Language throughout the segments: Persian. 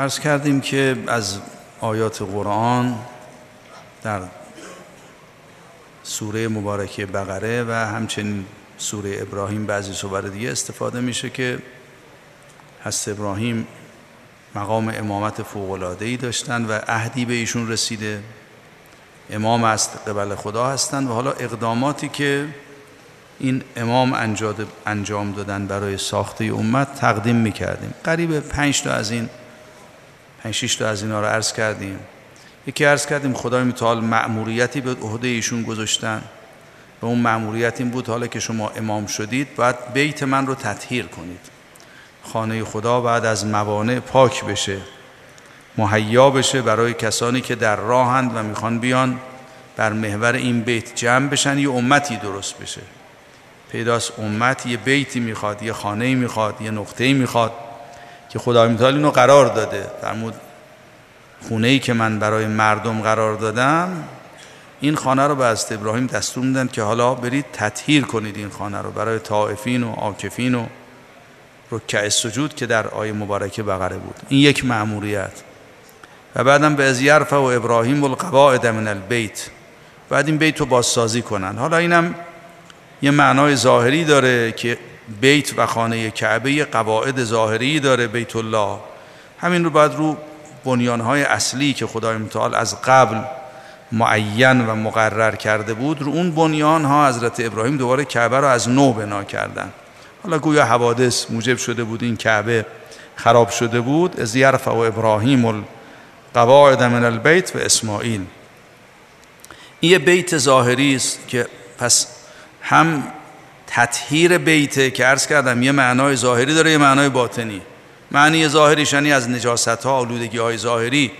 عرض کردیم که از آیات قرآن در سوره مبارکه بقره و همچنین سوره ابراهیم بعضی صور دیگه استفاده میشه که هست ابراهیم مقام امامت ای داشتن و عهدی به ایشون رسیده. امام است قبل خدا هستند و حالا اقداماتی که این امام انجام دادن برای ساخته امت تقدیم می‌کردیم. قریب پنج تا از این پنج تا از اینا رو عرض کردیم. یکی عرض کردیم خدای متعال مأموریتی به عهده ایشون گذاشتن. و اون مأموریت این بود حالا که شما امام شدید باید بیت من رو تطهیر کنید. خانه خدا بعد از موانع پاک بشه. مهیا بشه برای کسانی که در راهند و می‌خوان بیان بر محور این بیت جمع بشن یه امتی درست بشه. پیداست امت یه بیتی می‌خواد یه خانه می‌خواد یه نقطه می‌خواد. که خدای متعال اینو قرار داده. فرمود خونه ای که من برای مردم قرار دادم این خانه رو به از ابراهیم دستور میدن که حالا برید تطهیر کنید این خانه رو برای طائفین و عاکفین و رکع سجود که در آیه مبارکه بقره بود. این یک مأموریت. و بعدم به از یرفع و ابراهیم القواعد من البیت. بعد این بیت رو بازسازی کنن. حالا اینم یه معنای ظاهری داره که بیت و خانه کعبه قواعد ظاهری داره بیت الله همین رو بعد رو بنیانهای اصلی که خدای متعال از قبل معین و مقرر کرده بود رو اون بنیان ها حضرت ابراهیم دوباره کعبه رو از نو بنا کردن. حالا گویا حوادث موجب شده بود این کعبه خراب شده بود. از یرفع و ابراهیم القواعد من البیت و اسماعیل. این یه بیت ظاهری است که پس هم تطهیر بیته که عرض کردم یه معنای ظاهری داره یه معنای باطنی. معنی ظاهریش یعنی از نجاست ها آلودگی های ظاهری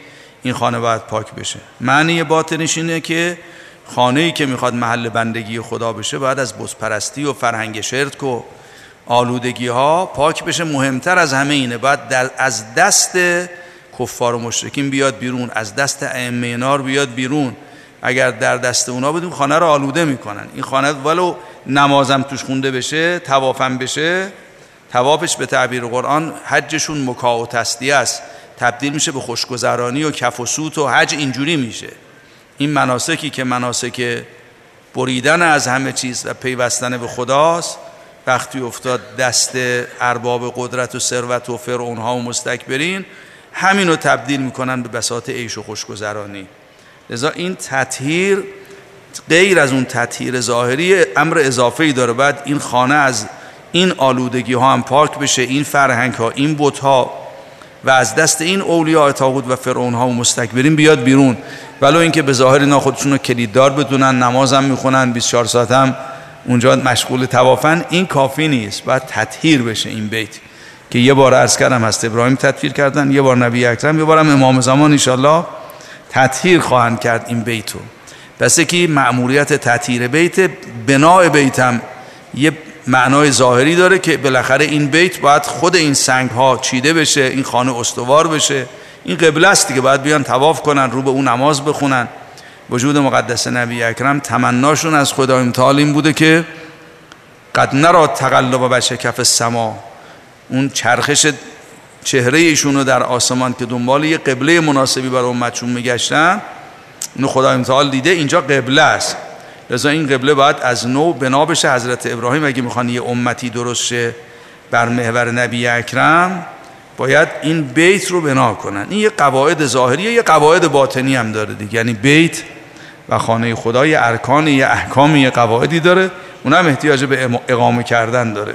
این خانه باید پاک بشه. معنی باطنش اینه که خانه ای که می‌خواد محل بندگی خدا بشه باید از بزپرستی و فرهنگ شرک و آلودگی ها پاک بشه. مهمتر از همه اینه باید از دست کفار و مشرکین بیاد بیرون از دست ائمه نار بیاد بیرون. اگر در دست اونا بدون خانه رو آلوده می‌کنن. این خانه ولو نمازم توش خونده بشه توافم بشه توافش به تعبیر قرآن حجشون مکا و تستی است. تبدیل میشه به خوشگذرانی و کف و سوت و حج اینجوری میشه. این مناسکی که مناسک بریدن از همه چیز و پیوستن به خداست. وقتی افتاد دست ارباب قدرت و ثروت و فرعون ها و مستکبرین همین رو تبدیل می‌کنن به بساط عیش و خوشگذرانی. لذا این تطهیر غیر از اون تطهیر ظاهری امر اضافه ای داره. بعد این خانه از این آلودگی ها هم پاک بشه این فرهنگ ها این بوت ها و از دست این اولیاء تاغوت و فرعون ها و مستکبرین بیاد بیرون. ولو اینکه به ظاهر اینا خودشون رو کلیددار بدونن نماز هم می‌خونن 24 ساعت هم اونجا مشغول توافن این کافی نیست. باید تطهیر بشه این بیت که یه بار عرض کردم هست ابراهیم تطهیر کردن یه بار نبی اکرم یه بارم امام زمان انشالله تطهیر خواهند کرد این بیتو. پس که معمولیت تطهیر بیت بناء بیت هم یه معنای ظاهری داره که بالاخره این بیت باید خود این سنگ ها چیده بشه این خانه استوار بشه. این قبله است دیگه باید بیان تواف کنن رو به اون نماز بخونن. وجود مقدس نبی اکرم تمناشون از خدا تعالی این بوده که قد نرا تقلب بشه کف سما اون چرخش چهره ایشون رو در آسمان که دنبال یه قبله مناسبی برای امتشون میگشتن اینو خدا تعالی دیده اینجا قبله است. لذا این قبله باید از نو بنا بشه. حضرت ابراهیم اگه می‌خوان یه امتی درست شه بر محور نبی اکرم باید این بیت رو بنا کنن. این یه قواعد ظاهریه یه قواعد باطنی هم داره دیگه. یعنی بیت و خانه خدا یه ارکان یه احکام یه قواعدی داره. اون هم احتیاج به اقامه کردن داره.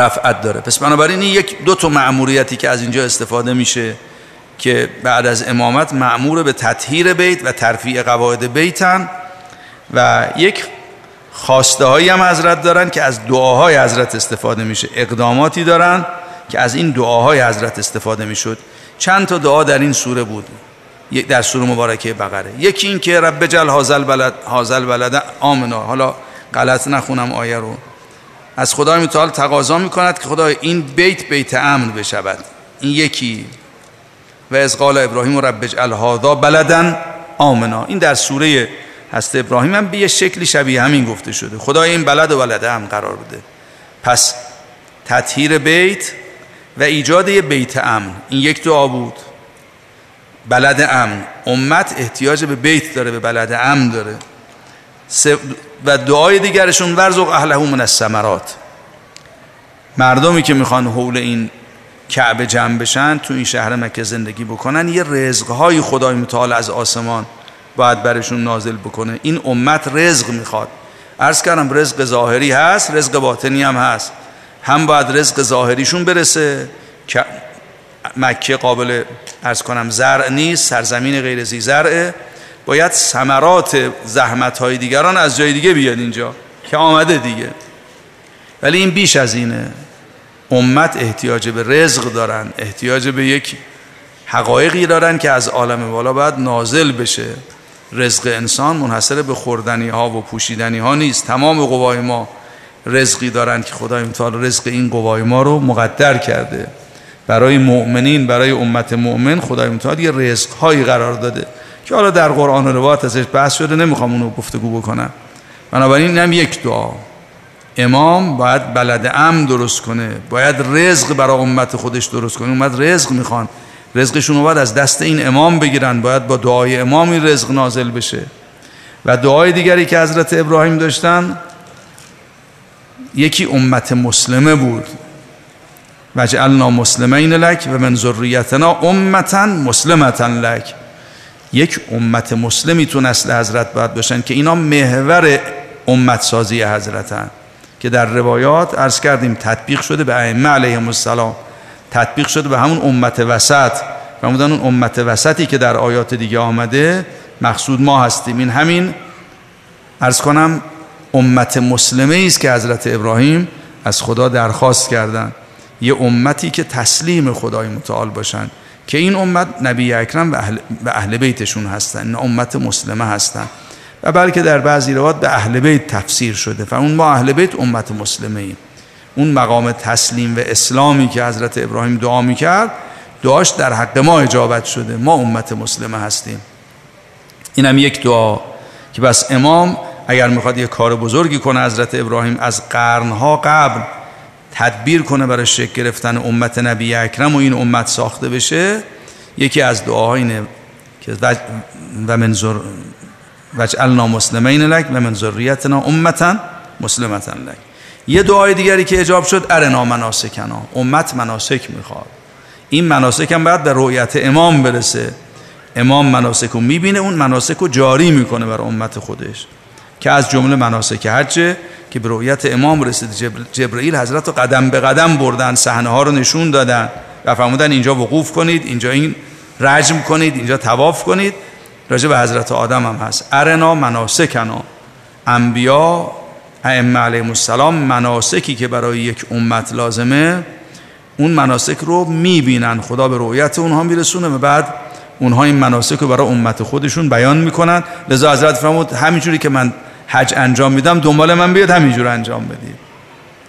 رفعت داره. پس بنابراین این یک دو تا معموریتی که از اینجا استفاده میشه که بعد از امامت معمور به تطهیر بیت و ترفیع قواعد بیتن و یک خواسته هایی هم حضرت دارن که از دعاهای حضرت استفاده میشه. اقداماتی دارن که از این دعاهای حضرت استفاده می‌شد. چند تا دعا در این سوره بود. در سوره مبارکه بقره. یکی این که رب جل حاضل بلد حاضل بلد آمنا. حالا غلط نخونم آیه رو. از خدای متعال تقاضا می‌کند که خدای این بیت بیت امن بشود. این یکی. و از قال ابراهیم و رب جل هاذا بلدن آمنا. این در سوره هست ابراهیم هم به یه شکلی شبیه همین گفته شده. خدای این بلد و بلده هم قرار بده. پس تطهیر بیت و ایجاد یه بیت امن. این یک دعا بود. بلد امن. امت احتیاج به بیت داره به بلد امن داره. و دعای دیگرشون ورزق اهله من الثمرات. مردمی که می‌خوان حول این کعبه جمع بشن تو این شهر مکه زندگی بکنن یه رزقهای خدای متعال از آسمان باید برشون نازل بکنه. این امت رزق می‌خواد. عرض کردم رزق ظاهری هست رزق باطنی هم هست. هم باید رزق ظاهریشون برسه. که مکه قابل ارز کنم زرع نیست سرزمین غیر زی زرعه. باید ثمرات زحمت های دیگران از جای دیگه بیاد اینجا که آمده دیگه. ولی این بیش از اینه. امت احتیاج به رزق دارن احتیاج به یک حقایقی دارن که از عالم بالا باید نازل بشه. رزق انسان منحصر به خوردنی ها و پوشیدنی ها نیست. تمام قوای ما رزقی دارن که خدای متعال رزق این قوای ما رو مقدر کرده. برای مؤمنین برای امت مؤمن خدای متعال یه رزق هایی قرار داده. که حالا در قرآن و روایت ازش بحث شده نمی‌خوام اونو گفتگو بکنم. بنابراین اینم یک دعا. امام باید بلد ام درست کنه باید رزق برای امت خودش درست کنه. امت رزق می‌خوان. رزقشون رو باید از دست این امام بگیرن باید با دعای امام این رزق نازل بشه. و دعای دیگری که حضرت ابراهیم داشتن یکی امت مسلمه بود. وجعلنا مسلمین لک و من ذریتنا امتا مسلمتا لک. یک امت مسلمی تو نسل حضرت باید باشن که اینا محور امت سازی حضرتن که در روایات عرض کردیم تطبیق شده به ائمه علیهم السلام تطبیق شده به همون امت وسط و اون امت وسطی که در آیات دیگه آمده مقصود ما هستیم. این همین ارز کنم امت مسلمه است که حضرت ابراهیم از خدا درخواست کردن. یه امتی که تسلیم خدای متعال باشن. که این امت نبی اکرم و اهل, و اهل بیتشون هستن این امت مسلمه هستن. و بلکه در بعضی روایات به اهل بیت تفسیر شده اون ما اهل بیت امت مسلمه ایم اون مقام تسلیم و اسلامی که حضرت ابراهیم دعا می‌کرد دعاش در حق ما اجابت شده. ما امت مسلمه هستیم. اینم یک دعا که بس امام اگر می‌خواد یه کار بزرگی کنه حضرت ابراهیم از قرنها قبل تدبیر کنه برای شکل گرفتن امت نبی اکرم و این امت ساخته بشه یکی از دعاهای اینه که و منظر وجعلنا مسلمین لک و من ذریتنا امتا مسلمتا لک. یه دعای دیگری که اجاب شد ارنا مناسکنا. امت مناسک می‌خواد. این مناسک هم باید به رؤیت امام برسه. امام مناسک رو می‌بینه اون مناسک رو جاری می‌کنه بر امت خودش. که از جمله مناسک حجه که به رؤیت امام رسید جبرئیل حضرت رو قدم به قدم بردن صحنه ها رو نشون دادن و فرمودن اینجا وقوف کنید اینجا این رجم کنید اینجا تواف کنید. راجع به حضرت آدم هم هست. ارنا مناسکنا. انبیا ائمه علیهم السلام مناسکی که برای یک امت لازمه اون مناسک رو می‌بینن. خدا به رؤیت اونها میرسونه و بعد اونها این مناسک رو برای امت خودشون بیان می‌کنن. لذا حضرت فرمود همینجوری که من حج انجام میدم دنبال من بیاد همینجور انجام بدید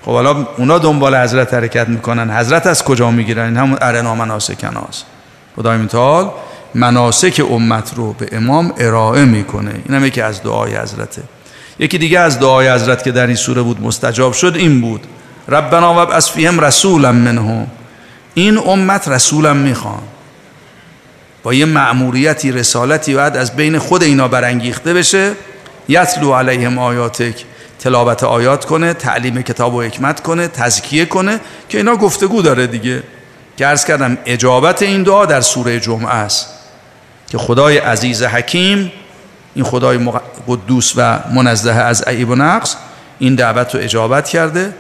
خب حالا اونا دنبال حضرت حرکت می‌کنن. حضرت از کجا می‌گیرن؟ این همون ارنا مناسکناست خدای متعال مناسک امت رو به امام ارائه می‌کنه. این هم یکی از دعای حضرته یکی دیگه از دعای حضرت که در این سوره بود مستجاب شد این بود. ربنا و از فیهم رسولا منهم. این امت رسولم می‌خوان. با یه معموریتی رسالتی بعد از بین خود اینا برانگیخته بشه. یتلو علیهم آیاتک تلاوت آیات کنه تعلیم کتاب و حکمت کنه تزکیه کنه که اینا گفتگو داره دیگه. که ارز کردم اجابت این دعا در سوره جمعه است. که خدای عزیز حکیم این خدای قدوس و منزه از عیب و نقص این دعوت رو اجابت کرده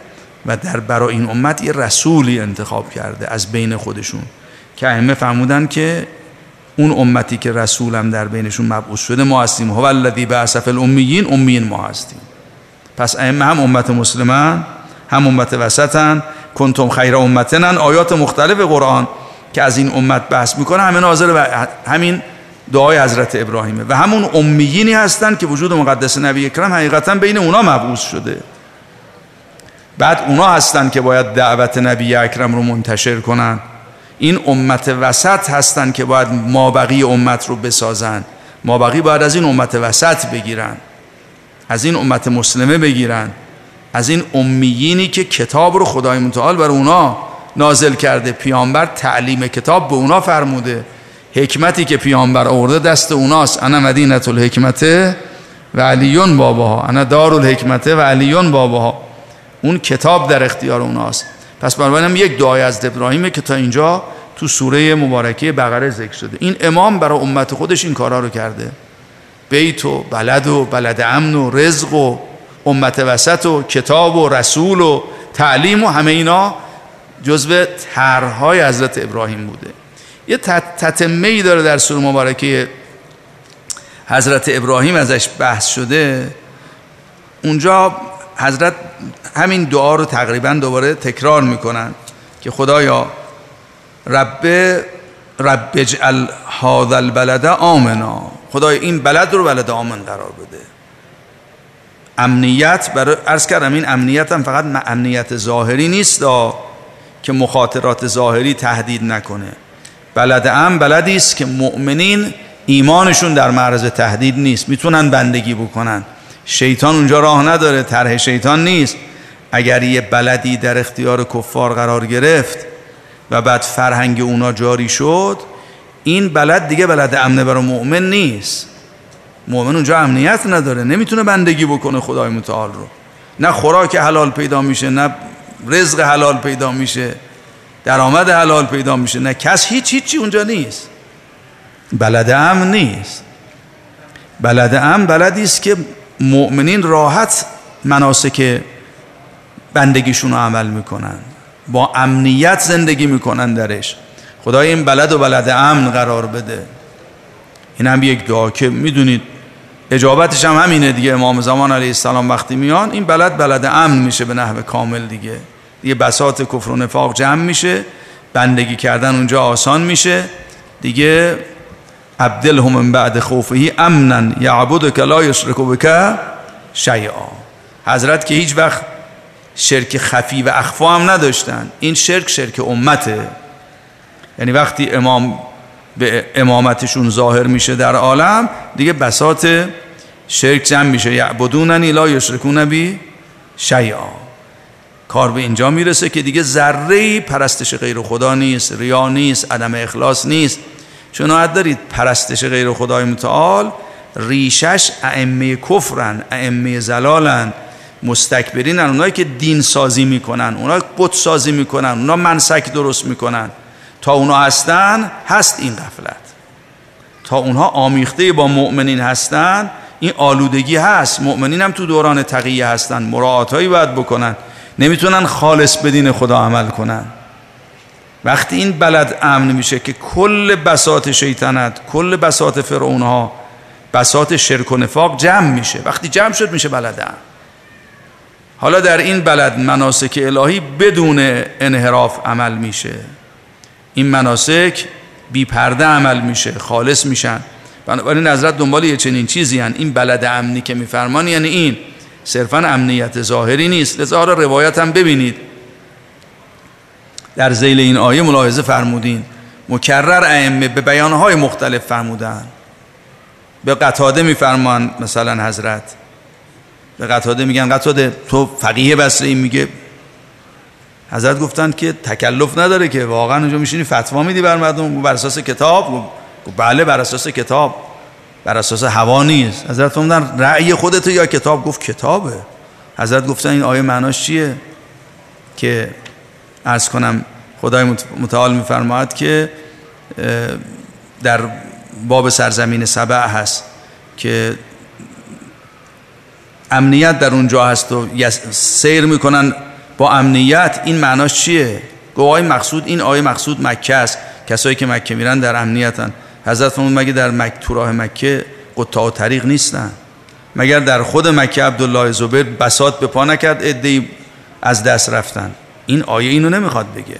و در برای این امت یه رسولی انتخاب کرده از بین خودشون. که ائمه فرمودن که اون امتی که رسولم در بینشون مبعوث شده ما هستیم. هو الذی بعث فی الامیین امیین ما هستیم. پس ائمه هم امت مسلمان هم امت وسطن کنتم خیر امتنن آیات مختلف قرآن که از این امت بحث می‌کنه همه ناظر به همین دعای حضرت ابراهیمه. و همون امیینی هستند که وجود مقدس نبی اکرم حقیقتا بین اونا مبعوث شده. بعد اونا هستن که باید دعوت نبی اکرم رو منتشر کنن. این امت وسط هستن که باید مابقی امت رو بسازن. مابقی باید از این امت وسط بگیرن. از این امت مسلمه بگیرن. از این امیینی که کتاب رو خدای متعال بر اونا نازل کرده. پیامبر تعلیم کتاب به اونا فرموده. حکمتی که پیامبر آورده دست اوناست. انا مدینت الحکمته و علیون باباها. انا دار الحکمته و علیون باباها. اون کتاب در اختیار اوناست. پس بنابراین یک دعای از ابراهیمه که تا اینجا تو سوره مبارکه بقره ذکر شده. این امام برای امت خودش این کارا رو کرده. بیت و بلد و بلد امن و رزق و امت وسط و کتاب و رسول و تعلیم و همه اینا جزو طرحهای حضرت ابراهیم بوده. یه تتمه ای داره در سوره مبارکه حضرت ابراهیم ازش بحث شده. اونجا حضرت همین دعا رو تقریبا دوباره تکرار می‌کنن که خدایا رب رب اجعل هذا البلد آمنا. خدای این بلد رو بلد آمن قرار بده. امنیت برای عرض کردم این امنیت هم فقط امنیت ظاهری نیست که مخاطرات ظاهری تهدید نکنه. بلد امن بلدی است که مؤمنین ایمانشون در معرض تهدید نیست. می‌تونن بندگی بکنن. شیطان اونجا راه نداره طرح شیطان نیست. اگر یه بلدی در اختیار کفار قرار گرفت و بعد فرهنگ اونا جاری شد این بلد دیگه بلد امنه برای مؤمن نیست. مؤمن اونجا امنیت نداره نمی‌تونه بندگی بکنه خدای متعال رو. نه خوراک حلال پیدا میشه نه رزق حلال پیدا میشه درآمد حلال پیدا میشه نه کس هیچ هیچی اونجا نیست. بلد امن نیست. بلد امن بلدی است که مؤمنین راحت مناسک بندگیشون رو عمل می‌کنن. با امنیت زندگی می‌کنن درش. خدای این بلد و بلد امن قرار بده. این هم یک دعا که می‌دونید اجابتش هم همینه دیگه. امام زمان علیه السلام وقتی میان این بلد بلد امن میشه به نحو کامل دیگه. دیگه بسات کفر و نفاق جمع میشه بندگی کردن اونجا آسان میشه. دیگه عبدالهم من بعد خوفهی امنا یعبد که لا یشرک بک شیئا. حضرت که هیچ وقت شرک خفی و اخفا هم نداشتن. این شرک شرک امته. یعنی وقتی امام به امامتشون ظاهر میشه در عالم دیگه بسات شرک جمع میشه. یعبدوننی لا یشرکون بی شیئا. کار به اینجا می‌رسه که دیگه ذره پرستش غیر خدا نیست ریا نیست عدم اخلاص نیست. چون دارید پرستش غیر خدای متعال ریشش ائمه کفرن ائمه زلالن مستکبرین اونایی که دین سازی می‌کنن اونا بت سازی می‌کنن اونا منسک درست می‌کنن. تا اونا هستن هست این غفلت. تا اونها آمیخته با مؤمنین هستن این آلودگی هست. مؤمنین هم تو دوران تقیه هستن. مراعات هایی باید بکنن. نمی‌تونن خالص بدین خدا عمل کنن. وقتی این بلد امن میشه که کل بسات شیطنت کل بسات فرعون ها بسات شرک و نفاق جمع میشه. وقتی جمع شد میشه بلد امن. حالا در این بلد مناسک الهی بدون انحراف عمل میشه. این مناسک بی پرده عمل میشه خالص میشن. بنابراین حضرت دنبال یه چنین چیزی هن. این بلد امنی که میفرمان یعنی این. صرفا امنیت ظاهری نیست. لذا روایت هم ببینید. در زیل این آیه ملاحظه فرمودین. مکرر ائمه به بیانهای مختلف فرمودن. به قطاده میفرمان مثلا حضرت. به قطاده میگن قطاده تو فقیه بسره میگه. حضرت گفتند که تکلف نداره که واقعا اونجا میشینی فتوا میدی بر مردم بر اساس کتاب. بله بر اساس کتاب. بر اساس هوا نیست. حضرت فرمودن رأی خودت یا کتاب؟ گفت کتابه. حضرت گفتن این آیه معناش چیه؟ که ارز کنم خدای متعال میفرماید که در باب سرزمین سبع هست که امنیت در اونجا هست و سیر می‌کنن با امنیت. این معناش چیه؟ گوهای مقصود این آیه مقصود مکه است. کسایی که مکه میرن در امنیتن. حضرت فرمود مگه در مکه تو راه مکه قطاع طریق نیستن؟ مگر در خود مکه عبدالله زبیر بسات به پا نکرد ادهی از دست رفتن؟ این آیه اینو نمی‌خواد بگه.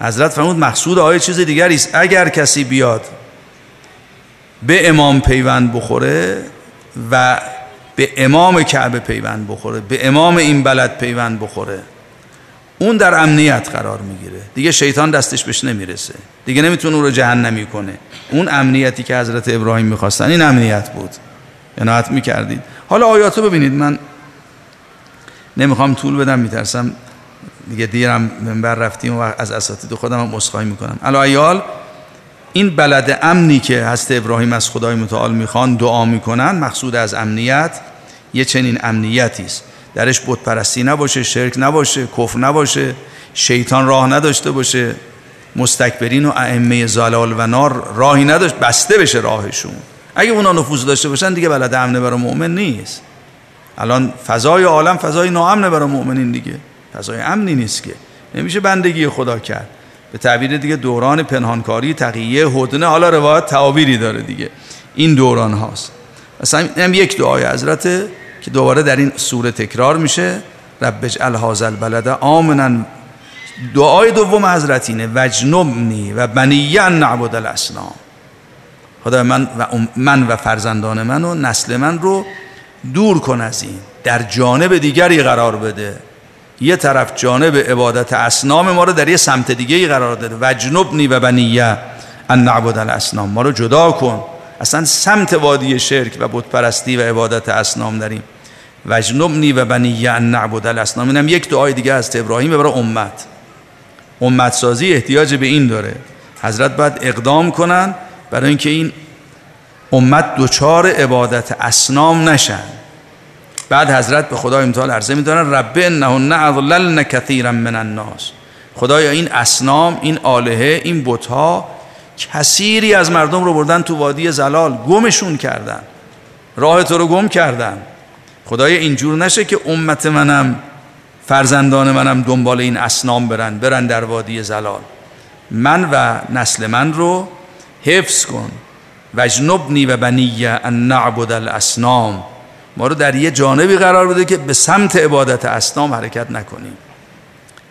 حضرت فرمود مقصود آیه چیز دیگری است. اگر کسی بیاد به امام پیوند بخوره و به امام کعبه پیوند بخوره به امام این بلد پیوند بخوره اون در امنیت قرار می‌گیره. دیگه شیطان دستش بهش نمی‌رسه. دیگه نمی‌تونه اون رو جهنمی کنه. اون امنیتی که حضرت ابراهیم می‌خواستن این امنیت بود. عنایت می‌کردید. حالا آیاتو ببینید. من نمی‌خوام طول بدم میترسم دیگه دیرم منبر رفتیم و از اساتید خودم هم عذرخواهی می‌کنم. الایال این بلد امنی که هست ابراهیم از خدای متعال می‌خوان دعا می‌کنن مقصود از امنیت یه چنین امنیتی است. درش بت پرستی نباشه شرک نباشه کفر نباشه شیطان راه نداشته باشه مستکبرین و ائمه زلال و نار راهی نداشت بسته بشه راهشون. اگه اونا نفوذ داشته باشن دیگه بلد امنه برای مؤمن نیست. الان فضای عالم فضای ناامنه برای مؤمنین دیگه. فضای امنی نیست که. نمیشه بندگی خدا کرد. به تعبیر دیگه دوران پنهانکاری تقیه هدنه حالا روایت تعابیری داره دیگه. این دوران هاست. مثلا هم یک دعای حضرت که دوباره در این سوره تکرار میشه. رب اجعل هذا البلد آمنا دعای دوم حضرت اینه. وجنبنی و بنیه ان نعبد الاسلام. خدا من و من و فرزندان من و نسل من رو دور کن از این. در جانب دیگری قرار بده. یه طرف جانب عبادت اسنام ما رو در یه سمت دیگه ای قرار داده. وجنبنی و بنیه ان نعبد الاسنام ما رو جدا کن. اصلا سمت وادی شرک و بت پرستی و عبادت اسنام داریم. وجنبنی و بنیه ان نعبد الاسنام اینم یک دعای دیگه از ابراهیم برای امت. امت سازی احتیاج به این داره. حضرت باید اقدام کنن برای اینکه این امت دوچار عبادت اسنام نشن. بعد حضرت به خدای متعال عرضه میدارن رب انهن اضللن کثیرا من الناس. خدایا این اسنام این آلهه این بتها کثیری از مردم رو بردن تو وادی زلال گمشون کردن راه تو رو گم کردن. خدای اینجور نشه که امت منم فرزندان منم دنبال این اسنام برن برن در وادی زلال. من و نسل من رو حفظ کن. وجنبنی و بنی ان نعبد الاسنام ما رو در یه جانبی قرار بده که به سمت عبادت اسنام حرکت نکنیم.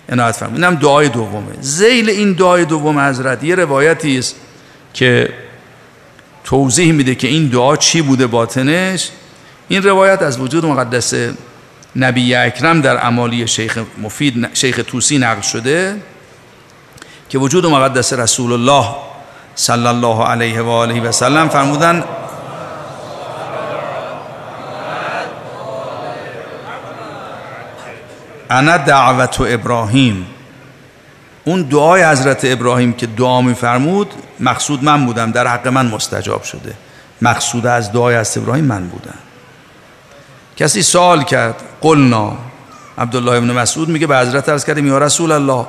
عنایت فرمایید اینم دعای دومه. زیل این دعای دوم حضرت. یه روایتی است که توضیح میده که این دعا چی بوده باطنش. این روایت از وجود مقدس نبی اکرم در امالی شیخ مفید شیخ توسی نقل شده که وجود مقدس رسول الله صلی الله علیه و آله و سلم فرمودن انا دعوت ابراهیم. اون دعای حضرت ابراهیم که دعا میفرمود مقصود من بودم. در حق من مستجاب شده. مقصود از دعای از ابراهیم من بودم کسی سوال کرد قلنا. عبدالله ابن مسعود میگه به حضرت عرض کردیم یا رسول الله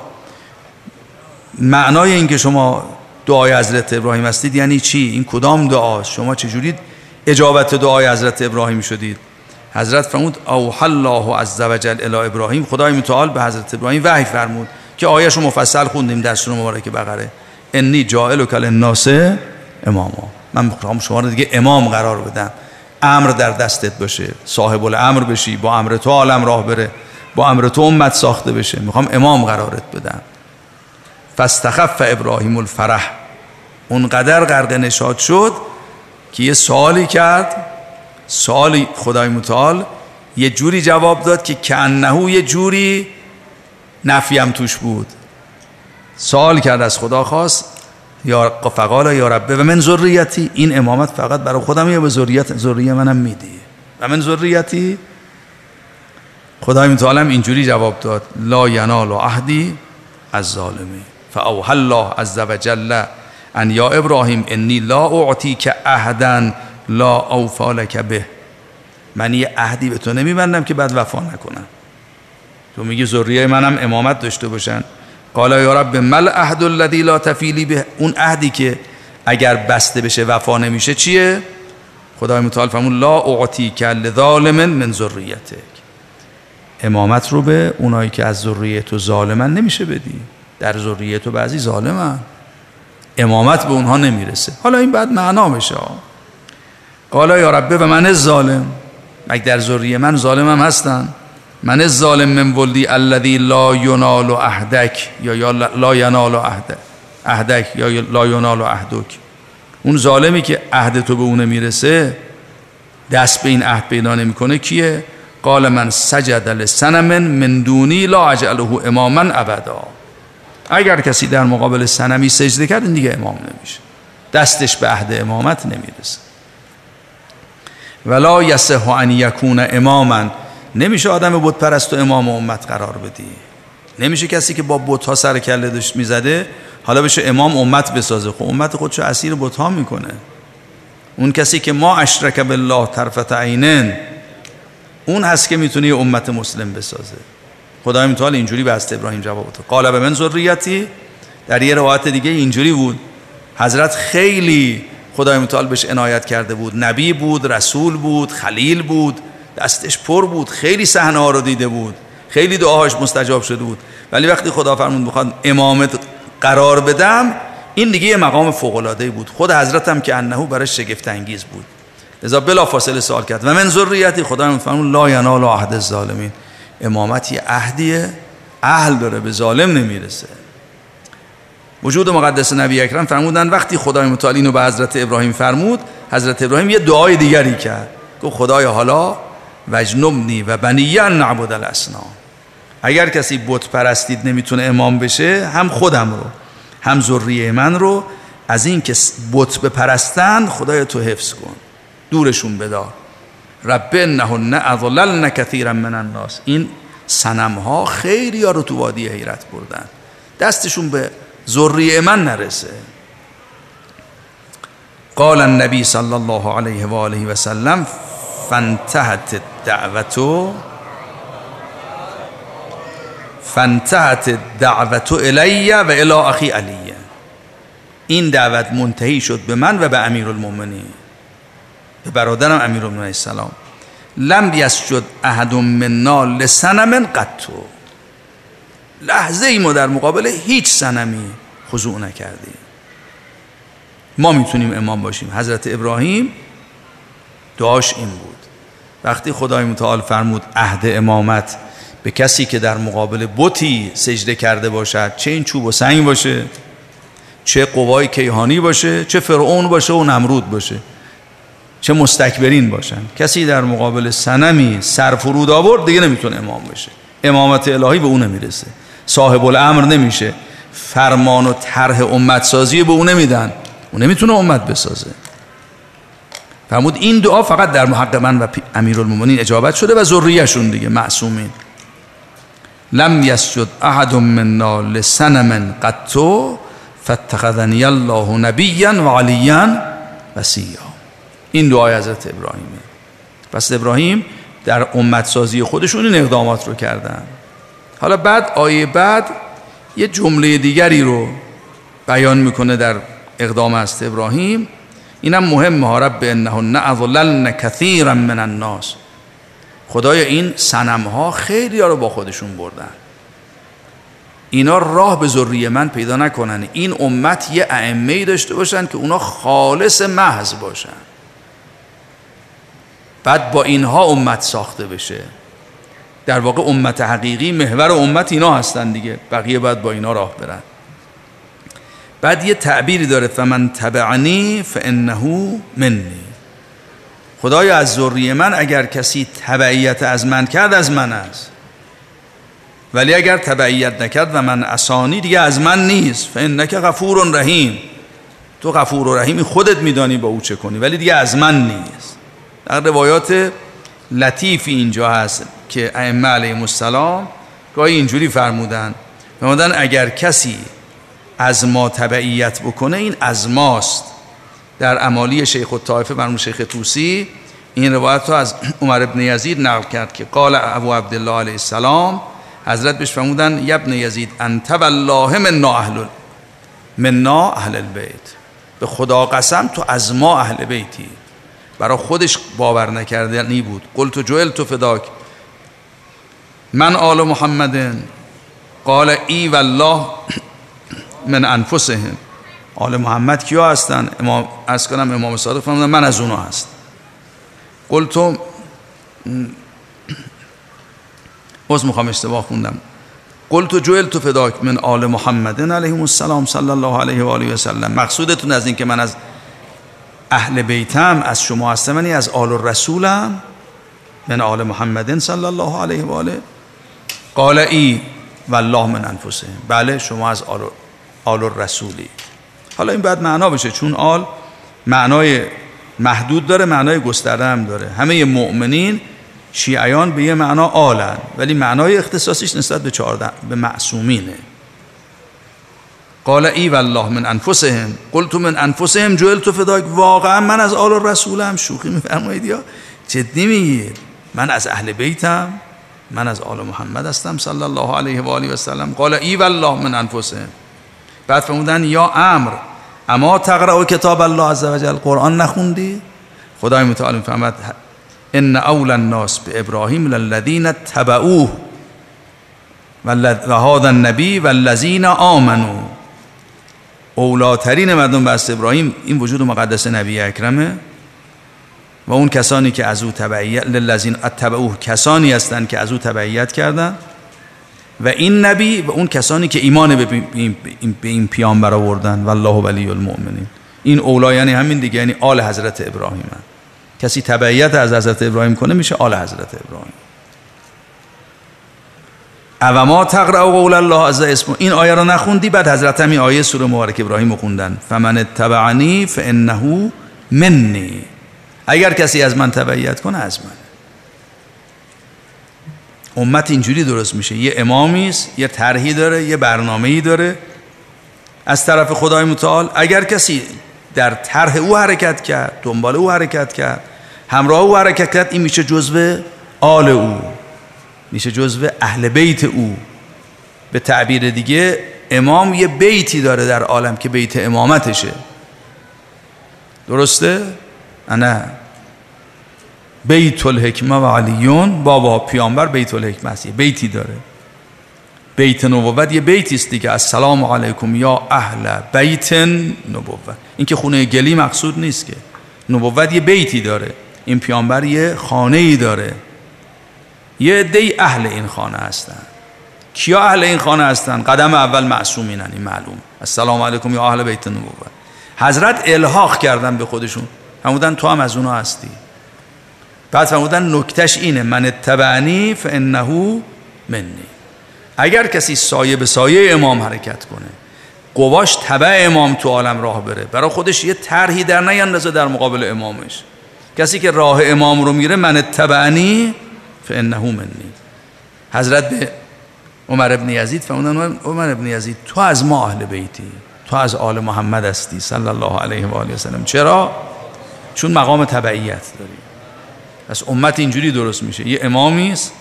معنای این که شما دعای حضرت ابراهیم هستید یعنی چی؟ این کدام دعا شما چجوری اجابت دعای حضرت ابراهیم شدید؟ حضرت فرمود او الله عز وجل الی ابراهیم. خدای متعال به حضرت ابراهیم وحی فرمود که آیه‌شو مفصل خوندیم در سوره مبارکه بقره. انی جائل کل الناس اماما. من می‌خوام شما رو دیگه امام قرار بدم. امر در دستت باشه صاحب الامر بشی با امر تو عالم راه بره با امر تو امت ساخته بشه. می‌خوام امام قرارت بدم. فاستخف ابراهیم الفرح. اونقدر غرق نشاد شد که یه سوالی کرد سوالی خدای متعال یه جوری جواب داد که کنهو یه جوری نفیم توش بود. سوال کرد از خدا خواست یا فقال یا ربه و من ذریتی این امامت فقط برای خودم یا به ذریت ذریه منم میدی؟ و من ذریتی؟ خدای متعال هم اینجوری جواب داد لا ینال عهدی از ظالمی. فاوحى الله عز وجل ان یا ابراهیم انی لا اعطی که عهدا لا اوفالک به. من یه عهدی به تو نمیبندم که بعد وفا نکنم. تو میگی ذریه منم امامت داشته باشن. قال یا رب مل عهد الذی لا تفیلی به. اون عهدی که اگر بسته بشه وفا نمیشه چیه؟ خدای متعال فرمون لا اعطی کل ظالم من ذریتک. امامت رو به اونایی که از ذریه تو ظالمن نمیشه بدی. در ذریه تو بعضی ظالمن. امامت به اونها نمی‌رسه. حالا این بعد معنا بشه قال یا ربه و من ظالم مگه در ذریه من ظالمم هستن. من ظالم من ولدی الذی لا ینال عهدک یا یا لا ینال عهدک عهدک یا لا ینال عهدک اون ظالمی که عهد تو به اون می‌رسه دست به این عهد پیدا نمی‌کنه کیه؟ قال من سجد لسنم من دونی لا اجعله اماما ابدا. اگر کسی در مقابل سنمی سجده کرد این دیگه امام نمیشه. دستش به عهد امامت نمی‌رسه. ولا یصح ان یکون اماما. نمیشه آدم بود پرست و امام امت قرار بدی. نمیشه کسی که با بت ها سر کله داشت می‌زده حالا بشه امام امت بسازه. خب امت خودشو اسیر بت ها می‌کنه. اون کسی که ما اشرک بالله طرفت عینن اون هست که می‌تونه امت مسلم بسازه. خدای متعال اینجوری به است ابراهیم جواب داد. قال به من ذریتی؟ در یه روایت دیگه اینجوری بود. حضرت خیلی خدای متعال بهش عنایت کرده بود. نبی بود رسول بود خلیل بود. دستش پر بود خیلی صحنه ها رو دیده بود. خیلی دعاهاش مستجاب شده بود. ولی وقتی خدا فرمود بخواد امامت قرار بدم این دیگه مقام فوق العاده بود. خود حضرت هم که انه برای شگفت انگیز بود. لذا بلا فاصله سوال کرد. و من ذریتی؟ خدا میفرمون لا ینال عهد الظالمین. امامت یه عهدیه اهل داره به ظالم نمی‌رسه. وجود مقدس نبی اکرم فرمودن وقتی خدای متعال اینو به حضرت ابراهیم فرمود حضرت ابراهیم یه دعای دیگری کرد. گفت خدای حالا وجنبنی و بنیه نعبد الاسنام اگر کسی بت پرستید نمی‌تونه امام بشه هم خودم رو هم ذریه من رو. از این که بت بپرستن خدای تو حفظ کن. دورشون بدار. رب انهن اضللن کثیرا من الناس. این سنم ها خیلی ها رو تو وادی حیرت بردن. دستشون به ذریه من نرسه. قال النبی صلی الله علیه و آله و سلم فانتهت الدعوه فانتهت الدعوه الی و الی اخی علیه این دعوت منتهی شد به من و به امیر المومنین به برادرم امیر السلام. لم یسجد احد منا لسنم قطو لحظه ای ما در مقابل هیچ سنمی خضوع نکردیم. ما می‌تونیم امام باشیم. حضرت ابراهیم دعاش این بود. وقتی خدای متعال فرمود عهد امامت به کسی که در مقابل بتی سجده کرده باشد چه این چوب و سنگ باشه چه قوای کیهانی باشه چه فرعون باشه و نمرود باشه چه مستکبرین باشن. کسی در مقابل سنمی سرفرود آورد دیگه نمی‌تونه امام بشه. امامت الهی به اون نمی‌رسه. صاحب الامر نمیشه. فرمان و طرح امت سازی به اون نمیدن. اون نمی‌تونه امت بسازه. فرمود این دعا فقط در محق من و امیرالمومنین اجابت شده و ذریهشون دیگه معصومین. لم یسجد احد منا لسنم قطو فاتخذنی الله نبیا و علیا وسیا این دعای حضرت ابراهیمه. پس ابراهیم در امت سازی خودشون این اقدامات رو کردن. حالا بعد آیه بعد یه جمله دیگری رو بیان می‌کنه در اقدام است ابراهیم. اینم مهم رب انهن اضللن کثیرا من الناس. خدای این سنم ها خیلی ها رو با خودشون بردن. اینا راه به ذریه من پیدا نکنن. این امت یه ائمه داشته باشن که اونا خالص محض باشن. بعد با اینها امت ساخته بشه. در واقع امت حقیقی محور امت اینا هستن دیگه. بقیه بعد با اینا راه برن. بعد یه تعبیری داره فمن تبعنی فانه منی. خدای از ذریه من اگر کسی تبعیت از من کرد از من است. ولی اگر تبعیت نکرد و من اسانی دیگه از من نیست. فانک غفور رحیم. تو غفور و رحیمی خودت میدانی با او چه کنی ولی دیگه از من نیست. در روایات لطیفی اینجا هست که ائمه علیهم السلام گاهی اینجوری فرمودن فرمودن اگر کسی از ما تبعیت بکنه این از ماست. در امالی شیخ الطائفه مرموم شیخ توسی این روایت رو از عمر ابن یزید نقل کرد که قال ابو عبدالله علیه السلام حضرت بهش فرمودن یبن یزید انت والله منا اهل منا اهل البیت. به خدا قسم تو از ما اهل بیتی. برای خودش باور نکردنی بود. قلت جوئل تو فداک. من آل محمدن قال ای والله من انفسهم. آل محمد کیا هستن؟ امام از کنم امام صادق فرمودن من از اونها هست. قلت باز می‌خوام اشتباه خوندم. قلت جوئل تو فداک من آل محمد علیه السلام صلی الله علیه و آله و سلم. مقصودتون از این که من از اهل بیتم از شما هستم یعنی از آل الرسولم من آل محمد صلی الله علیه و آله. قال ای والله من انفسهم. بله شما از آل, آل الرسولی حالا این بعد معنا بشه چون آل معنای محدود داره معنای گسترده هم داره. همه مؤمنین شیعیان به یه معنا آلن ولی معنای اختصاصیش نسبت به چهارده به معصومینه. قال ای والله من انفسهم. قلت من انفسهم جویل تو فداک واقعا من از آل رسولم. شوخی میفرمایید یا؟ جدی میگید من از اهل بیتم. من از آل محمد هستم صلی الله علیه و آله و سلم. قال ای والله من انفسهم. بعد فرمودن یا امر اما تقرأ کتاب الله عز وجل قرآن نخوندی؟ خدای متعال می‌فهمد ان اول الناس به ابراهیم للذین تبعوه و هذا النبی والذین آمنوا. اولاترین مردم بس ابراهیم این وجود مقدس نبی اکرمه و اون کسانی که از او تبعیت للذین اتبعوه کسانی هستند که از او تبعیت کردند و این نبی و اون کسانی که ایمان به این پیامبر آوردن. والله ولی المؤمنین. این اولا یعنی همین دیگه یعنی آل حضرت ابراهیم هست. کسی تبعیت از حضرت ابراهیم کنه میشه آل حضرت ابراهیم. او ما تقرأ قول الله از اسم. این آیه رو نخوندی بعد حضرت همین آیه سوره مبارک ابراهیم رو خوندن. فمن اتبعنی فانه منی. اگر کسی از من تبعیت کنه از من. امت اینجوری درست میشه. یه امامی است یه طرحی داره یه برنامه‌ای داره. از طرف خدای متعال اگر کسی در طرح او حرکت کرد دنبال او حرکت کرد همراه او حرکت کرد این میشه جزو آل او. میشه جزو اهل بیت او. به تعبیر دیگه امام یه بیتی داره در عالم که بیت امامتشه. درسته؟ نه. بیت الحکمه و علیون بابا پیامبر بیت الحکمه است بیتی داره. بیت نبوت یه بیتی است دیگه السلام علیکم یا اهل بیت نبوت. این که خونه گلی مقصود نیست که. نبوت یه بیتی داره. این پیامبر یه خانه ای داره. یه دی اهل این خانه هستن. کیا اهل این خانه هستن؟ قدم اول معصومینن این معلوم السلام علیکم یا اهل بیت نبوت حضرت الحاق کردن به خودشون. همودن تو هم از اونها هستی. بعد فرمودن نکتش اینه من اتبعنی فانه منی. اگر کسی سایه به سایه امام حرکت کنه قواش تبع امام تو عالم راه بره. برای خودش یه طرحی در نیندازه در مقابل امامش. کسی که راه امام رو میره من اتبعنی فانه منی. حضرت به عمر ابن یزید فرمودن عمر ابن یزید تو از ما اهل بیتی تو از آل محمد هستی صلی الله علیه و آله و سلم. چرا؟ چون مقام تبعیت داری. پس امت اینجوری درست میشه. یه امامی است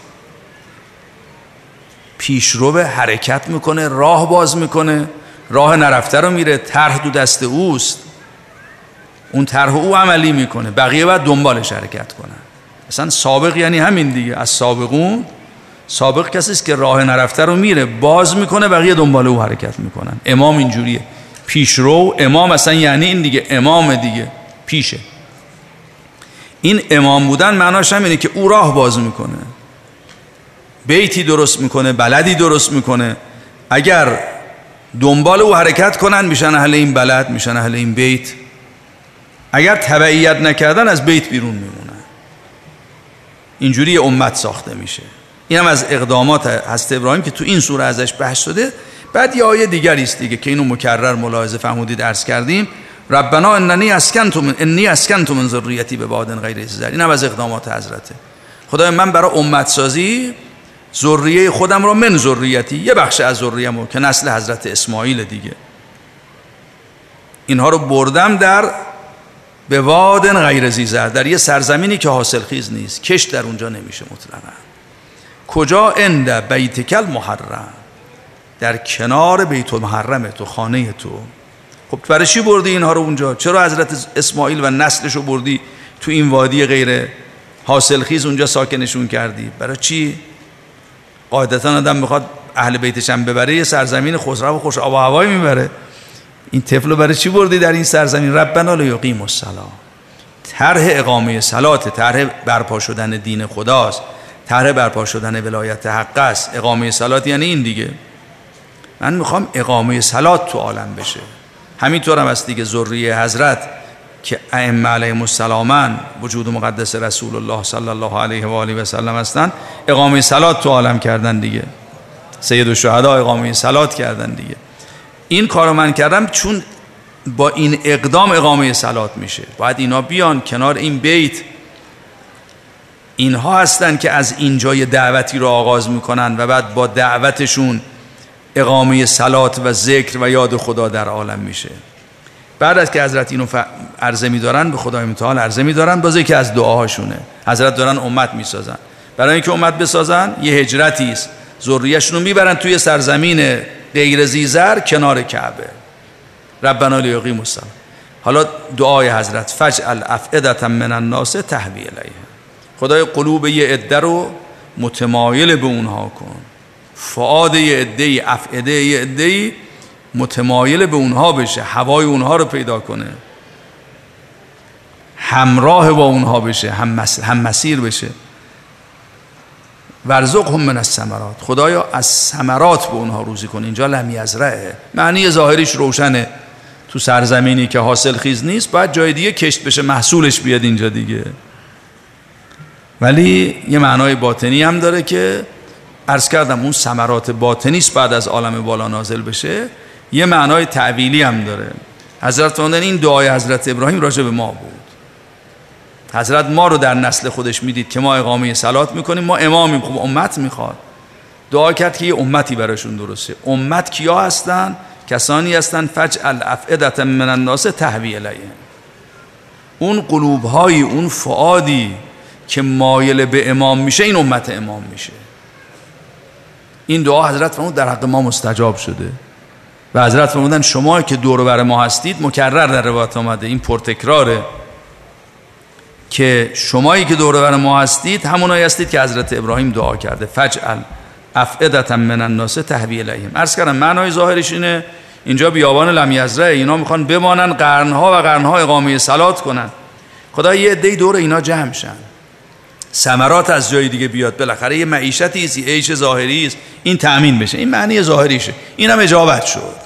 پیشرو به حرکت می‌کنه راه باز می‌کنه راه نرفته رو میره طرح دو دست اوست. اون طرح او عملی می‌کنه. بقیه باید دنبالش حرکت کنن. اصلا سابق یعنی همین دیگه. از سابقون سابق کسی است که راه نرفته رو میره باز می‌کنه بقیه دنبال او حرکت می‌کنن. امام اینجوریه. پیشرو امام اصلا یعنی این دیگه امام دیگه. پیشه. این امام بودن معناش هم اینه که او راه باز می‌کنه. بیتی درست می‌کنه بلدی درست می‌کنه. اگر دنبال او حرکت کنن میشن اهل این بلد میشن اهل این بیت. اگر تبعیت نکردن از بیت بیرون میمونن اینجوری امت ساخته میشه. این هم از اقدامات هست ابراهیم که تو این سوره ازش بحث شده. بعد یه آیه دیگری است دیگه که اینو مکرر ملاحظه فهمودید درس کردیم. ربنا اننی اسکنت من انی اسکنت من ذریتی به بادن غیر زر این هم از اقدامات حضرته. خدای من برای امت سازی ذریه خودم رو من ذریتی. یه بخش از ذریه‌مو که نسل حضرت اسماعیل دیگه. اینها رو بردم در به وادن غیر زیزر در یه سرزمینی که حاصل خیز نیست کش در اونجا نمیشه مطلقا. کجا اند بیتکل محرم در کنار بیت المحرم تو خانه تو. خب برای چی بردی اینها رو اونجا؟ چرا حضرت اسماعیل و نسلش رو بردی تو این وادی غیر حاصل خیز اونجا ساکنشون کردی؟ برای چی؟ قاعدتا آدم می‌خواد اهل بیتش هم ببره یه سرزمین خسرو و خوش آب و هوایی می‌بره. این طفل برای چی بردی در این سرزمین؟ ربنا لیقیم الصلاه طرح اقامه صلات طرح برپا شدن دین خداست. طرح برپا شدن ولایت حق است. اقامه صلات یعنی این دیگه. من می‌خوام اقامه صلات تو عالم بشه. همینطور هم است دیگه ذریه حضرت که ائمه علیهم السلام وجود مقدس رسول الله صلی الله علیه و آله و سلم هستند اقامه صلات تو عالم کردن دیگه. سید الشهدا اقامه صلات کردن دیگه. این کارو من کردم چون با این اقدام اقامه صلات میشه. باید اینا بیان کنار این بیت. اینها هستند که از اینجای دعوتی رو آغاز می‌کنن و بعد با دعوتشون اقامه سلات و ذکر و یاد خدا در عالم میشه. بعد از که حضرت اینو عرضه میدارن به خدای متعال عرضه میدارن بازه که از دعاهاشونه. حضرت دارن امت می‌سازن. برای اینکه امت بسازن یه هجرتی است. رو می‌برن توی سرزمین غیر زیزر کنار کعبه. ربنا لیقیم الصلاه حالا دعای حضرت فجعل افئدة من الناس تهوی الیه خدای قلوب یه عده رو متمایل به اونها کن. فعاد یه عده افعده یه عده متمایل به اونها بشه هوای اونها رو پیدا کنه. همراه با اونها بشه هم, هم مسیر بشه. ورزق هم من از سمرات خدایا از سمرات به اونها روزی کن. اینجا لم یزرعه معنی ظاهریش روشنه. تو سرزمینی که حاصل خیز نیست باید جای دیگه کشت بشه محصولش بیاد اینجا دیگه. ولی یه معنای باطنی هم داره که عرض کردم اون سمرات باطنی است بعد از عالم بالا نازل بشه. یه معنای تعویلی هم داره. حضرت این دعای حضرت ابراهیم راجع به ما بود. حضرت ما رو در نسل خودش می‌دید که ما اقامه سلات می‌کنیم ما امامیم. خب امت می‌خواد. دعا کرد که یه امتی براشون درسته. امت کیا هستن؟ کسانی هستن. فجعل افعدت من الناس تهوی الیه اون قلوبهایی اون فعادی که مایل به امام میشه این امت امام میشه. این دعا حضرت فرمود در حق ما مستجاب شده. و حضرت فرمودن شما که دور بر ما هستید مکرر در روایت آمده. این پرتکراره. که شمایی که دور بر ما هستید همونایی هستید که حضرت ابراهیم دعا کرده. فجعل افعدتا من الناس تهوی الیهم. عرض کردم معنای ظاهرش اینه اینجا بیابان لم یزرعه اینا می‌خوان بمانن قرنها و قرنها اقامه سلات کنن. خدا یه عده دور اینا جمع شن. ثمرات از جای دیگه بیاد. بالاخره یه معیشتی است عیش ظاهری است. این تأمین بشه. این معنی ظاهریشه. اینم اجابت شد.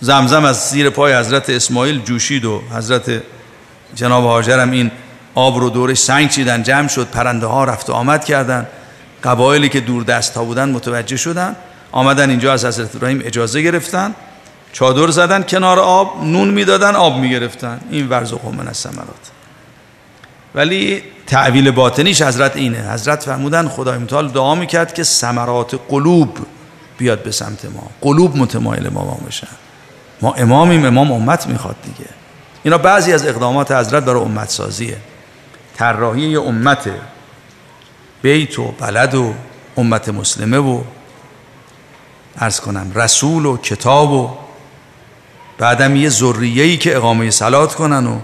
زمزم از زیر پای حضرت اسماعیل جوشید و حضرت جناب هاجرم این آب رو دورش سنگ چیدن جمع شد پرنده ها رفت و آمد کردن. قبایلی که دور دست ها بودن متوجه شدن. آمدن اینجا از حضرت ابراهیم اجازه گرفتن. چادر زدن کنار آب نون می‌دادن آب می‌گرفتن. این ورزق من از سمرات ولی تعویل باطنیش حضرت اینه. حضرت فرمودن خدای متعال دعا می‌کرد که سمرات قلوب بیاد به سمت ما. قلوب متمایل ما ما بشن. ما امامیم امام امت می‌خواد دیگه. اینا بعضی از اقدامات حضرت برای امت سازیه طراحی امت بیت و بلد و امت مسلمه و ارز کنم رسول و کتاب و بعدم یه ذریه‌ای که اقامه سلات کنن و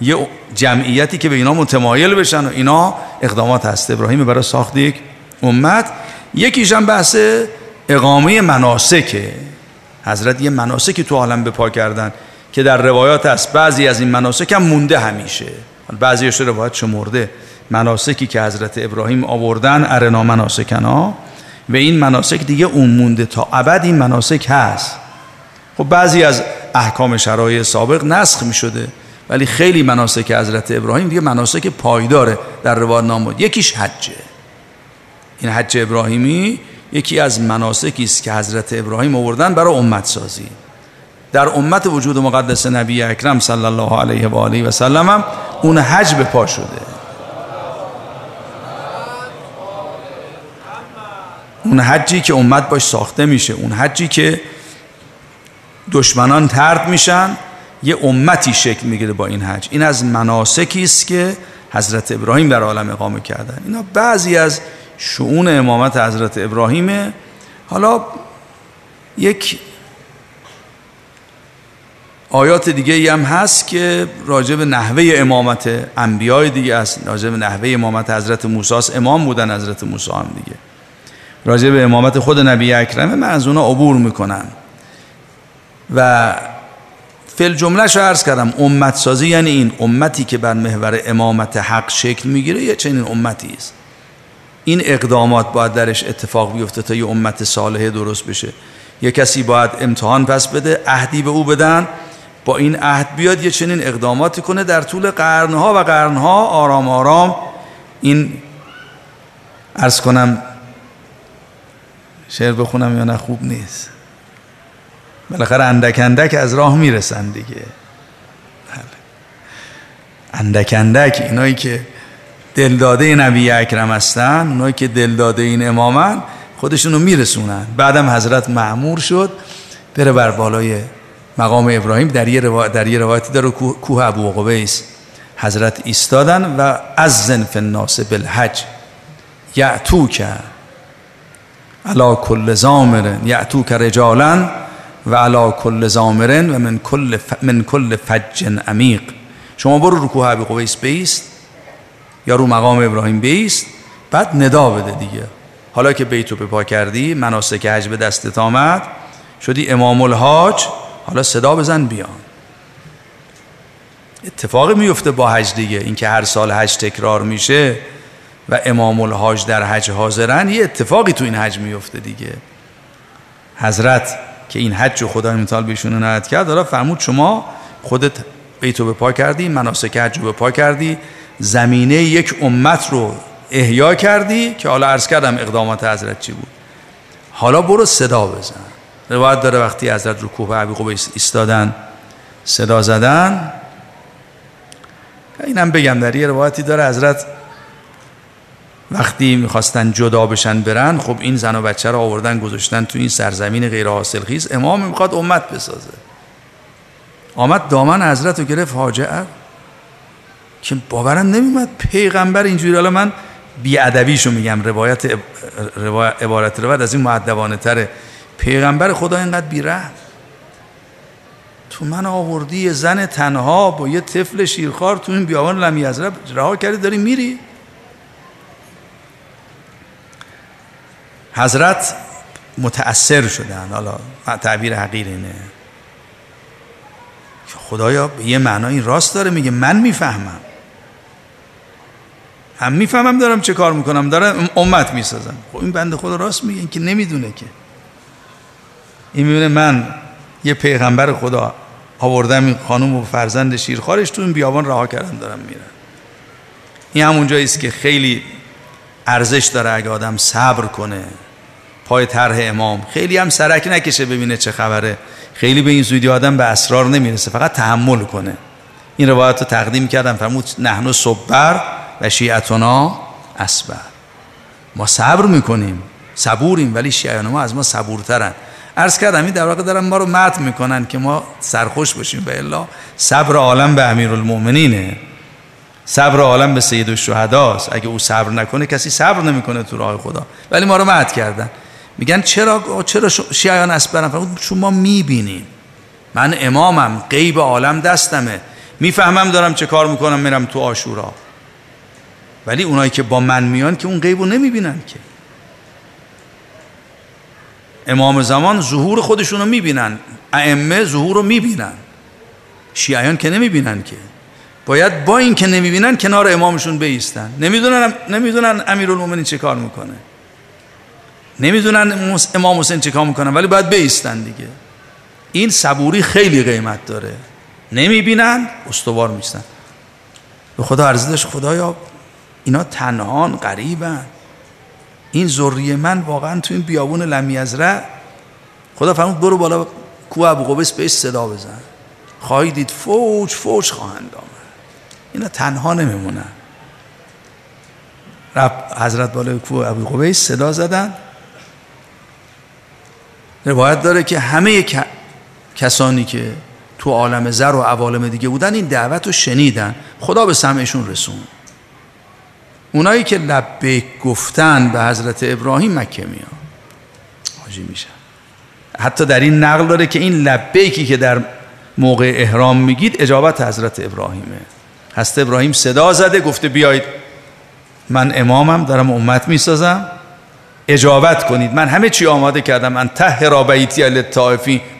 یه جمعیتی که به اینا متمایل بشن و اینا اقدامات هست. ابراهیم برای ساخت یک امت. یکیش هم بحث اقامه مناسکه. حضرت یه مناسکی تو عالم به پا کردن. که در روایات هست بعضی از این مناسک هم مونده همیشه. بعضیش روایت شمرده. مناسکی که حضرت ابراهیم آوردن ارنا مناسکنا. و این مناسک دیگه اون مونده. تا ابد این مناسک هست. خب بعضی از احکام شرایع سابق نسخ می شده ولی خیلی مناسک حضرت ابراهیم دیگه مناسک پایداره. در روایت نام یکیش حجه. این حج ابراهیمی یکی از مناسکی است که حضرت ابراهیم آوردن برای امت سازی در امت وجود مقدس نبی اکرم صلی الله علیه و آله و سلم هم اون حج به پا شده. اون حجی که امت باش ساخته میشه اون حجی که دشمنان ترد میشن یه امتی شکل می‌گیره با این حج. این از مناسکی است که حضرت ابراهیم در عالم اقامه کردن. اینا بعضی از شعون امامت حضرت ابراهیمه. حالا یک آیات دیگه ای هم هست که راجع به نحوه امامت انبیای دیگه است راجع به نحوه امامت حضرت موسی امام بودن حضرت موسی هم دیگه. راجع به امامت خود نبی اکرمه من از اونا عبور می‌کنم و فل جمله شو عرض کردم امت سازی یعنی این امتی که بر محور امامت حق شکل می‌گیره یه چنین امتی است. این اقدامات باید درش اتفاق بیفته تا یه امت صالحه درست بشه. یه کسی باید امتحان پس بده عهدی به او بدن با این عهد بیاد یه چنین اقداماتی کنه در طول قرنها و قرنها آرام آرام. این ارز کنم شعر بخونم یا نه خوب نیست. بالاخره اندک اندک از راه می‌رسن دیگه. بله. اندک اندک اینایی که دلداده نبی اکرم هستن اونایی که دلداده این امامن خودشونو میرسونن. بعدم حضرت معمور شد بره بر بالای مقام ابراهیم در یه, روایت در یه روایتی داره کوه ابو قبیس حضرت ایستادن و از زنف الناس بالحج یعتوک علا کل زامرن یعتوک رجالا و علا کل زامرن و من کل, من کل فج عمیق. شما برو رو کوه ابو قبیس بیست یا رو مقام ابراهیم بیست بعد ندا بده دیگه. حالا که بیتو پا کردی مناسک حج به دستت آمد شدی امام الحاج حالا صدا بزن بیان اتفاقی میفته با حج دیگه اینکه هر سال حج تکرار میشه و امام الحاج در حج حاضرن یه اتفاقی تو این حج میفته دیگه. حضرت که این حج و خدای متعال بهشون عنایت کرد حالا فرمود شما خودت بیتو به پا کردی مناسک حج رو به پا کردی زمینه یک امت رو احیا کردی که حالا عرض کردم اقدامات حضرت چی بود؟ حالا برو صدا بزن. روایت داره وقتی حضرت رو کوه عبی قبیس ایستادن صدا زدن. اینم بگم در یه روایتی داره حضرت وقتی می‌خواستن جدا بشن برن خب این زن و بچه رو آوردن گذاشتن تو این سرزمین غیر حاصل خیز امام می‌خواد امت بسازه. آمد دامن حضرت رو گرفت حاجه که باورم نمیمد پیغمبر اینجوری. حالا من بیادبیشو میگم روایت عبارت روایت از این معدبانه تره پیغمبر خدا اینقدر بیره تو من آوردی یه زن تنها با یه طفل شیرخوار تو این بیابان لمی رها کردی داری میری؟ حضرت متأثر شدن. حالا تعبیر حقیر اینه. خدایا یه معنا این راست داره میگه من می‌فهمم. هم می‌فهمم دارم چه کار می‌کنم. دارم امت می‌سازم. خب این بنده خدا راست میگه که نمی‌دونه که. این می‌بینه من یه پیغمبر خدا آوردم این خانم و فرزند شیرخوارش تو این بیابان رها کردن دارم میرن این همون است که خیلی ارزش داره اگه آدم صبر کنه. پای طرح امام. خیلی هم سرک نکشه ببینه چه خبره. خیلی به این زودی آدم به اسرار نمی‌رسه فقط تحمل کنه. این روایت رو تقدیم کردم فرمود نحن صبر و شیعتنا اسبر ما صبر می‌کنیم صبوریم ولی شیعان ما از ما صبورترن. عرض کردم این در واقع دارن ما رو مت می‌کنن که ما سرخوش باشیم. به الله صبر عالم به امیر المؤمنینه صبر عالم به سید الشهداست. اگه او صبر نکنه کسی صبر نمی‌کنه تو راه خدا. ولی ما رو مت کردن. میگن چرا چرا شیعان اسبرن شما می‌بینیم من امامم غیب عالم دستمه. می‌فهمم دارم چه کار می‌کنم میرم تو آشورا. ولی اونایی که با من میان که اون غیب رو نمی‌بینن که. امام زمان ظهور خودشون رو می‌بینن. ائمه ظهور رو می‌بینن. شیعیان که نمی‌بینن که. باید با این که نمی‌بینن کنار امامشون بیستن. نمی‌دونن نمی‌دونن امیرالمومنین چه کار می‌کنه. نمی‌دونن امام حسین چه کار می‌کنن ولی باید بیستن دیگه. این صبوری خیلی قیمت داره. نمی‌بینن استوار میستن به خدا عرض داشت خدایا اینا تنهان قریبن این ذریه من واقعا تو این بیابون لمیزره خدا فرمود برو بالا کو ابو قبیس بهش صدا بزن. خواهی دید فوج فوج خواهند آمد. اینا تنها نمیمونن. رب حضرت بالا کو ابو قبیس صدا زدن. روایت داره که همه کسانی که تو عالم زر و عوالم دیگه بودن این دعوت رو شنیدن. خدا به سمعشون رسون اونایی که لبیک گفتن به حضرت ابراهیم مکه میان. حاجی میشن حتی در این نقل داره که این لبیکی که در موقع احرام میگید اجابت حضرت ابراهیمه. حضرت ابراهیم صدا زده گفته بیایید. من امامم دارم امت می‌سازم. اجابت کنید. من همه چی آماده کردم. من ته را بیتی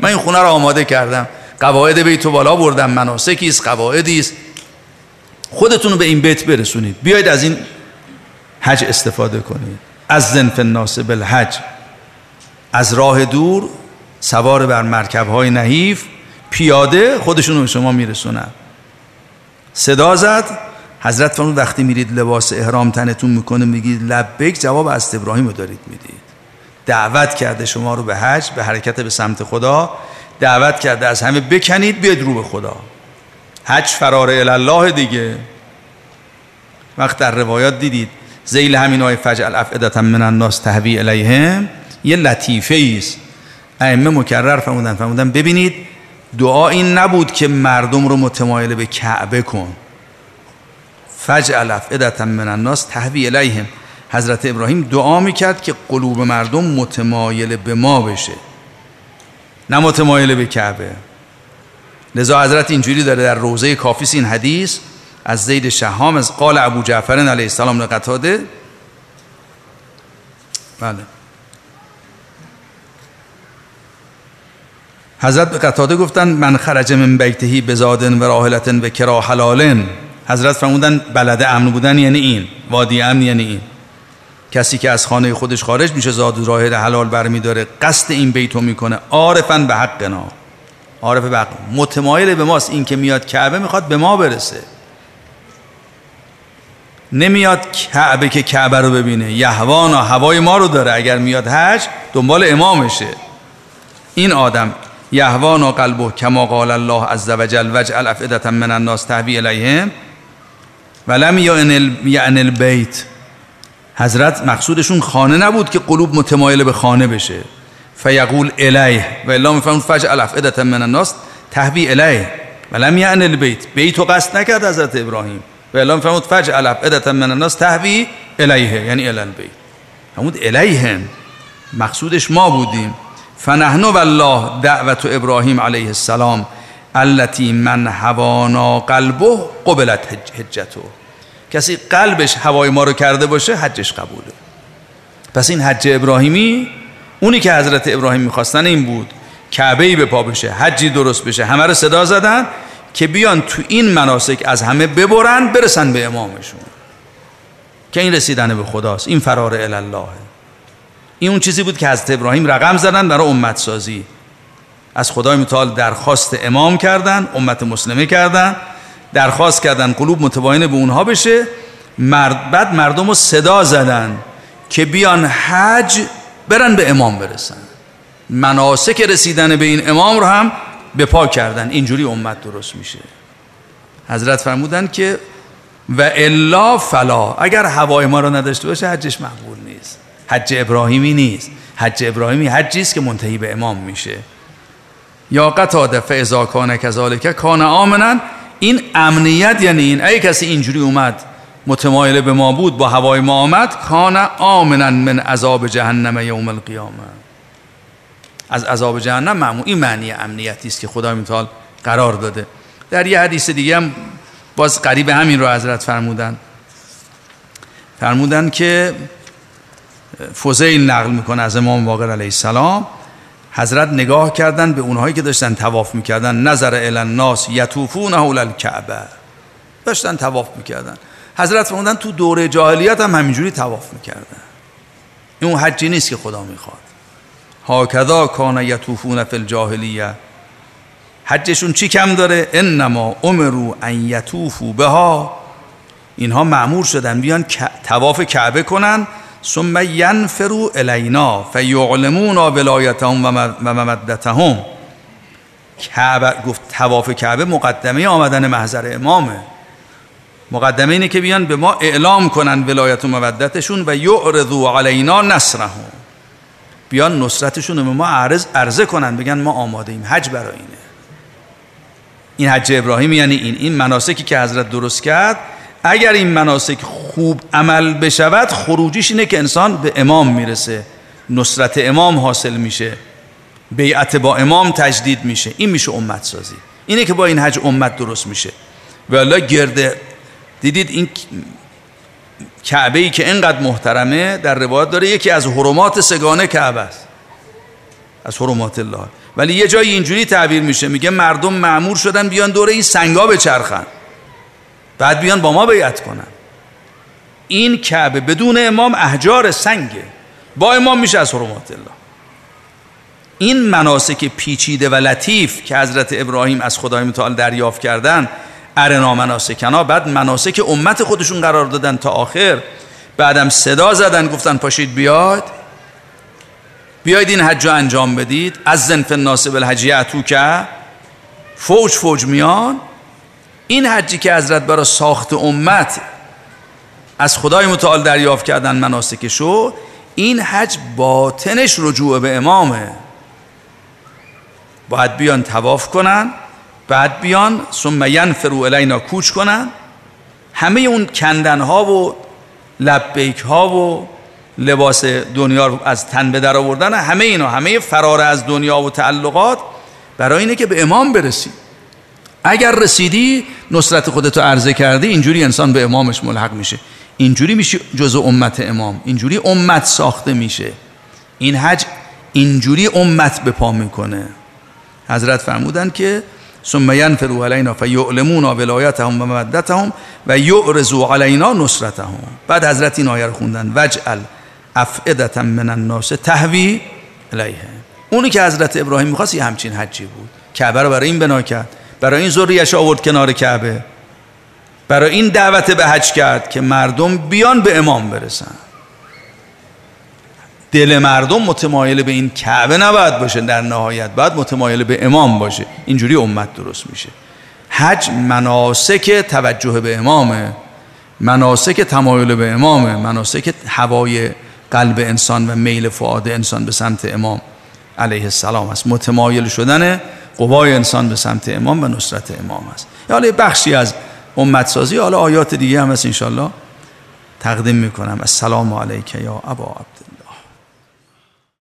من این خونه را آماده کردم. قواعد بیتو بالا بردم. مناسکی است قواعدی است. خودتون رو به این بیت برسونید. بیایید از این حج استفاده کنید از زنف الناس بالحج. از راه دور سوار بر مرکب های نحیف پیاده خودشون رو شما میرسونن. صدا زد. حضرت فرمود وقتی میرید لباس احرام تنتون می‌کنه میگید لبک جواب از ابراهیم رو دارید می‌دید. دعوت کرده شما رو به حج به حرکت به سمت خدا. دعوت کرده از همه بکنید بیاید رو به خدا. حج فرار الله دیگه. وقت در روایات دیدید. زیل همین های فجعل افعدتا من الناس تهوی الیهم یه لطیفه است ائمه مکرر فرمودن فرمودن ببینید دعا این نبود که مردم رو متمایل به کعبه کن. فجعل افعدتا من الناس تهوی الیهم حضرت ابراهیم دعا می‌کرد که قلوب مردم متمایل به ما بشه نه متمایل به کعبه. لذا حضرت اینجوری داره در روزه کافیس این حدیث از زید شهام از قال ابو جعفر علیه السلام لقتاده بله. حضرت به قطاده گفتن من خرج من بیتهی بزادن و راحلتن و کرا حلالن. حضرت فرمودن بلده امن بودن یعنی این وادی امن یعنی این. کسی که از خانه خودش خارج میشه زاد راحل حلال برمیداره قصد این بیتو می‌کنه. عارفا به حقنا عارف به حق. متمایل به ماست. این که میاد کعبه می‌خواد به ما برسه. نمیاد کعبه که کعبه رو ببینه. یهوانا هوای ما رو داره. اگر میاد حج دنبال امامشه. این آدم یهوانا قلبه کما قال الله عز وجل وجعل افئدة من الناس تهوی الیهم. ولم یعن البیت. حضرت مقصودشون خانه نبود که قلوب متمایل به خانه بشه. فیقول الیه. و الا میفهمون فجعل افئدة من الناس تهوی الیه. ولم یعن البیت. بیت و قصد نکرد حضرت ابراهیم. و اعلام فرمود فجعل افئدة من الناس تهوی الیه یعنی الی البیت فرمود الیهم مقصودش ما بودیم. فنحن والله دعوت ابراهیم علیه السلام التي من هوانا قلبه قبلت حجته. کسی قلبش هوای ما رو کرده باشه حجش قبوله. پس این حج ابراهیمی اونی که حضرت ابراهیم می‌خواستن این بود. کعبه ای به پا بشه حجی درست بشه همه رو صدا زدن. که بیان تو این مناسک از همه ببرن برسن به امامشون. که این رسیدن به خداست. این فرار الله این اون چیزی بود که حضرت ابراهیم رقم زدن برای امت سازی از خدای متعال درخواست امام کردن امت مسلمه کردن درخواست کردن قلوب متباین به اونها بشه. مرد بعد مردم رو صدا زدن که بیان حج برن به امام برسن. مناسک رسیدن به این امام رو هم به پا کردن. اینجوری امت درست میشه. حضرت فرمودن که و الا فلا. اگر هوای ما رو نداشته باشه حجش مقبول نیست. حج ابراهیمی نیست. حج ابراهیمی حجی است که منتهی به امام میشه. یا قطاده فاذا کان کذالک کان آمنن. این امنیت یعنی این. ای کسی اینجوری اومد متمایل به ما بود با هوای ما آمد کان آمنن من عذاب جهنم یوم القیامه. از عذاب جهنم معمول این معنی امنیتی است که خدا متعال قرار داده. در یه حدیث دیگه هم باز قریب همین رو حضرت فرمودن. فرمودن که فوزیل نقل می‌کنه از امام واقر علیه السلام. حضرت نگاه کردن به اونهایی که داشتن تواف می‌کردن. نظر الناس یطوفون حول الکعبه. داشتن تواف می‌کردن. حضرت فرمودن تو دوره جاهلیت هم همینجوری تواف می‌کردن. این اون حجی نیست که خدا می‌خواد. هاکذا کان یطوفون فی الجاهلیه. حجشون چی کم داره؟ انما امرو ان یطوفو بها. اینها معمور شدن بیان تواف کعبه کنن ثم ینفرو الینا فیعلمون ولایتهم و ممدتهم. کعبه گفت تواف کعبه مقدمه آمدن محضر امامه. مقدمه اینه که بیان به ما اعلام کنن ولایت و مودتشون و یعرضو علینا نصرهم. بیان نصرتشون رو به ما عرض عرضه کنن بگن ما آماده ایم. حج برای اینه. این حج ابراهیم یعنی این. این مناسکی که حضرت درست کرد اگر این مناسک خوب عمل بشود خروجیش اینه که انسان به امام می‌رسه. نصرت امام حاصل میشه. بیعت با امام تجدید میشه. این میشه امت سازی اینه که با این حج امت درست میشه. و گرده دیدید این کعبه ای که اینقدر محترمه در روایت داره یکی از حرمات سگانه کعبه است. از حرمات الله. ولی یه جایی اینجوری تعبیر میشه میگه مردم معمور شدن بیان دوره این سنگا بچرخن. بعد بیان با ما بیعت کنن. این کعبه بدون امام احجار سنگه. با امام میشه از حرمات الله. این مناسک پیچیده و لطیف که حضرت ابراهیم از خدای متعال دریافت کردن ارنا مناسکنا بعد مناسک امت خودشون قرار دادن تا آخر. بعدم صدا زدن گفتن پاشید بیاد. بیاید این حج انجام بدید. از زنف ناسب الحجی اتو که فوج فوج میان. این حجی که حضرت برای ساخت امت از خدای متعال دریافت کردن مناسکشو این حج باطنش رجوع به امامه. باید بیان تواف کنن. بعد بیان ثم ینفرو الینا کوچ کنن. همه اون کندن ها و لبیک ها و لباس دنیا رو از تن به در آوردن همه اینا همه فرار از دنیا و تعلقات برای اینه که به امام برسی. اگر رسیدی نصرت خودتو عرضه کردی اینجوری انسان به امامش ملحق میشه. اینجوری میشه جزء امت امام. اینجوری امت ساخته میشه. این حج اینجوری امت به پا می‌کنه. حضرت فرمودن که ثم ينفروا علينا فيعلمون ولایتهم و مودتهم و علینا نصرتهم. بعد حضرت این آیه رو خوندن. وجعل افئدة من الناس تهوی الیه اونی که حضرت ابراهیم می‌خواست یه همچین حجی بود. کعبه رو برای این بنا کرد. برای این ذریش آورد کنار کعبه. برای این دعوت به حج کرد که مردم بیان به امام برسن. دل مردم متمایل به این کعبه نباید باشه در نهایت باید متمایل به امام باشه. اینجوری امت درست میشه. حج مناسک توجه به امامه مناسک تمایل به امامه مناسک هوای قلب انسان و میل فعاد انسان به سمت امام علیه السلام است. متمایل شدن قوای انسان به سمت امام و نصرت امام است. حالا بخشی از امت سازی حالا آیات دیگه هم هست انشالله تقدیم می‌کنم. السلام علیک یا ابا عبد.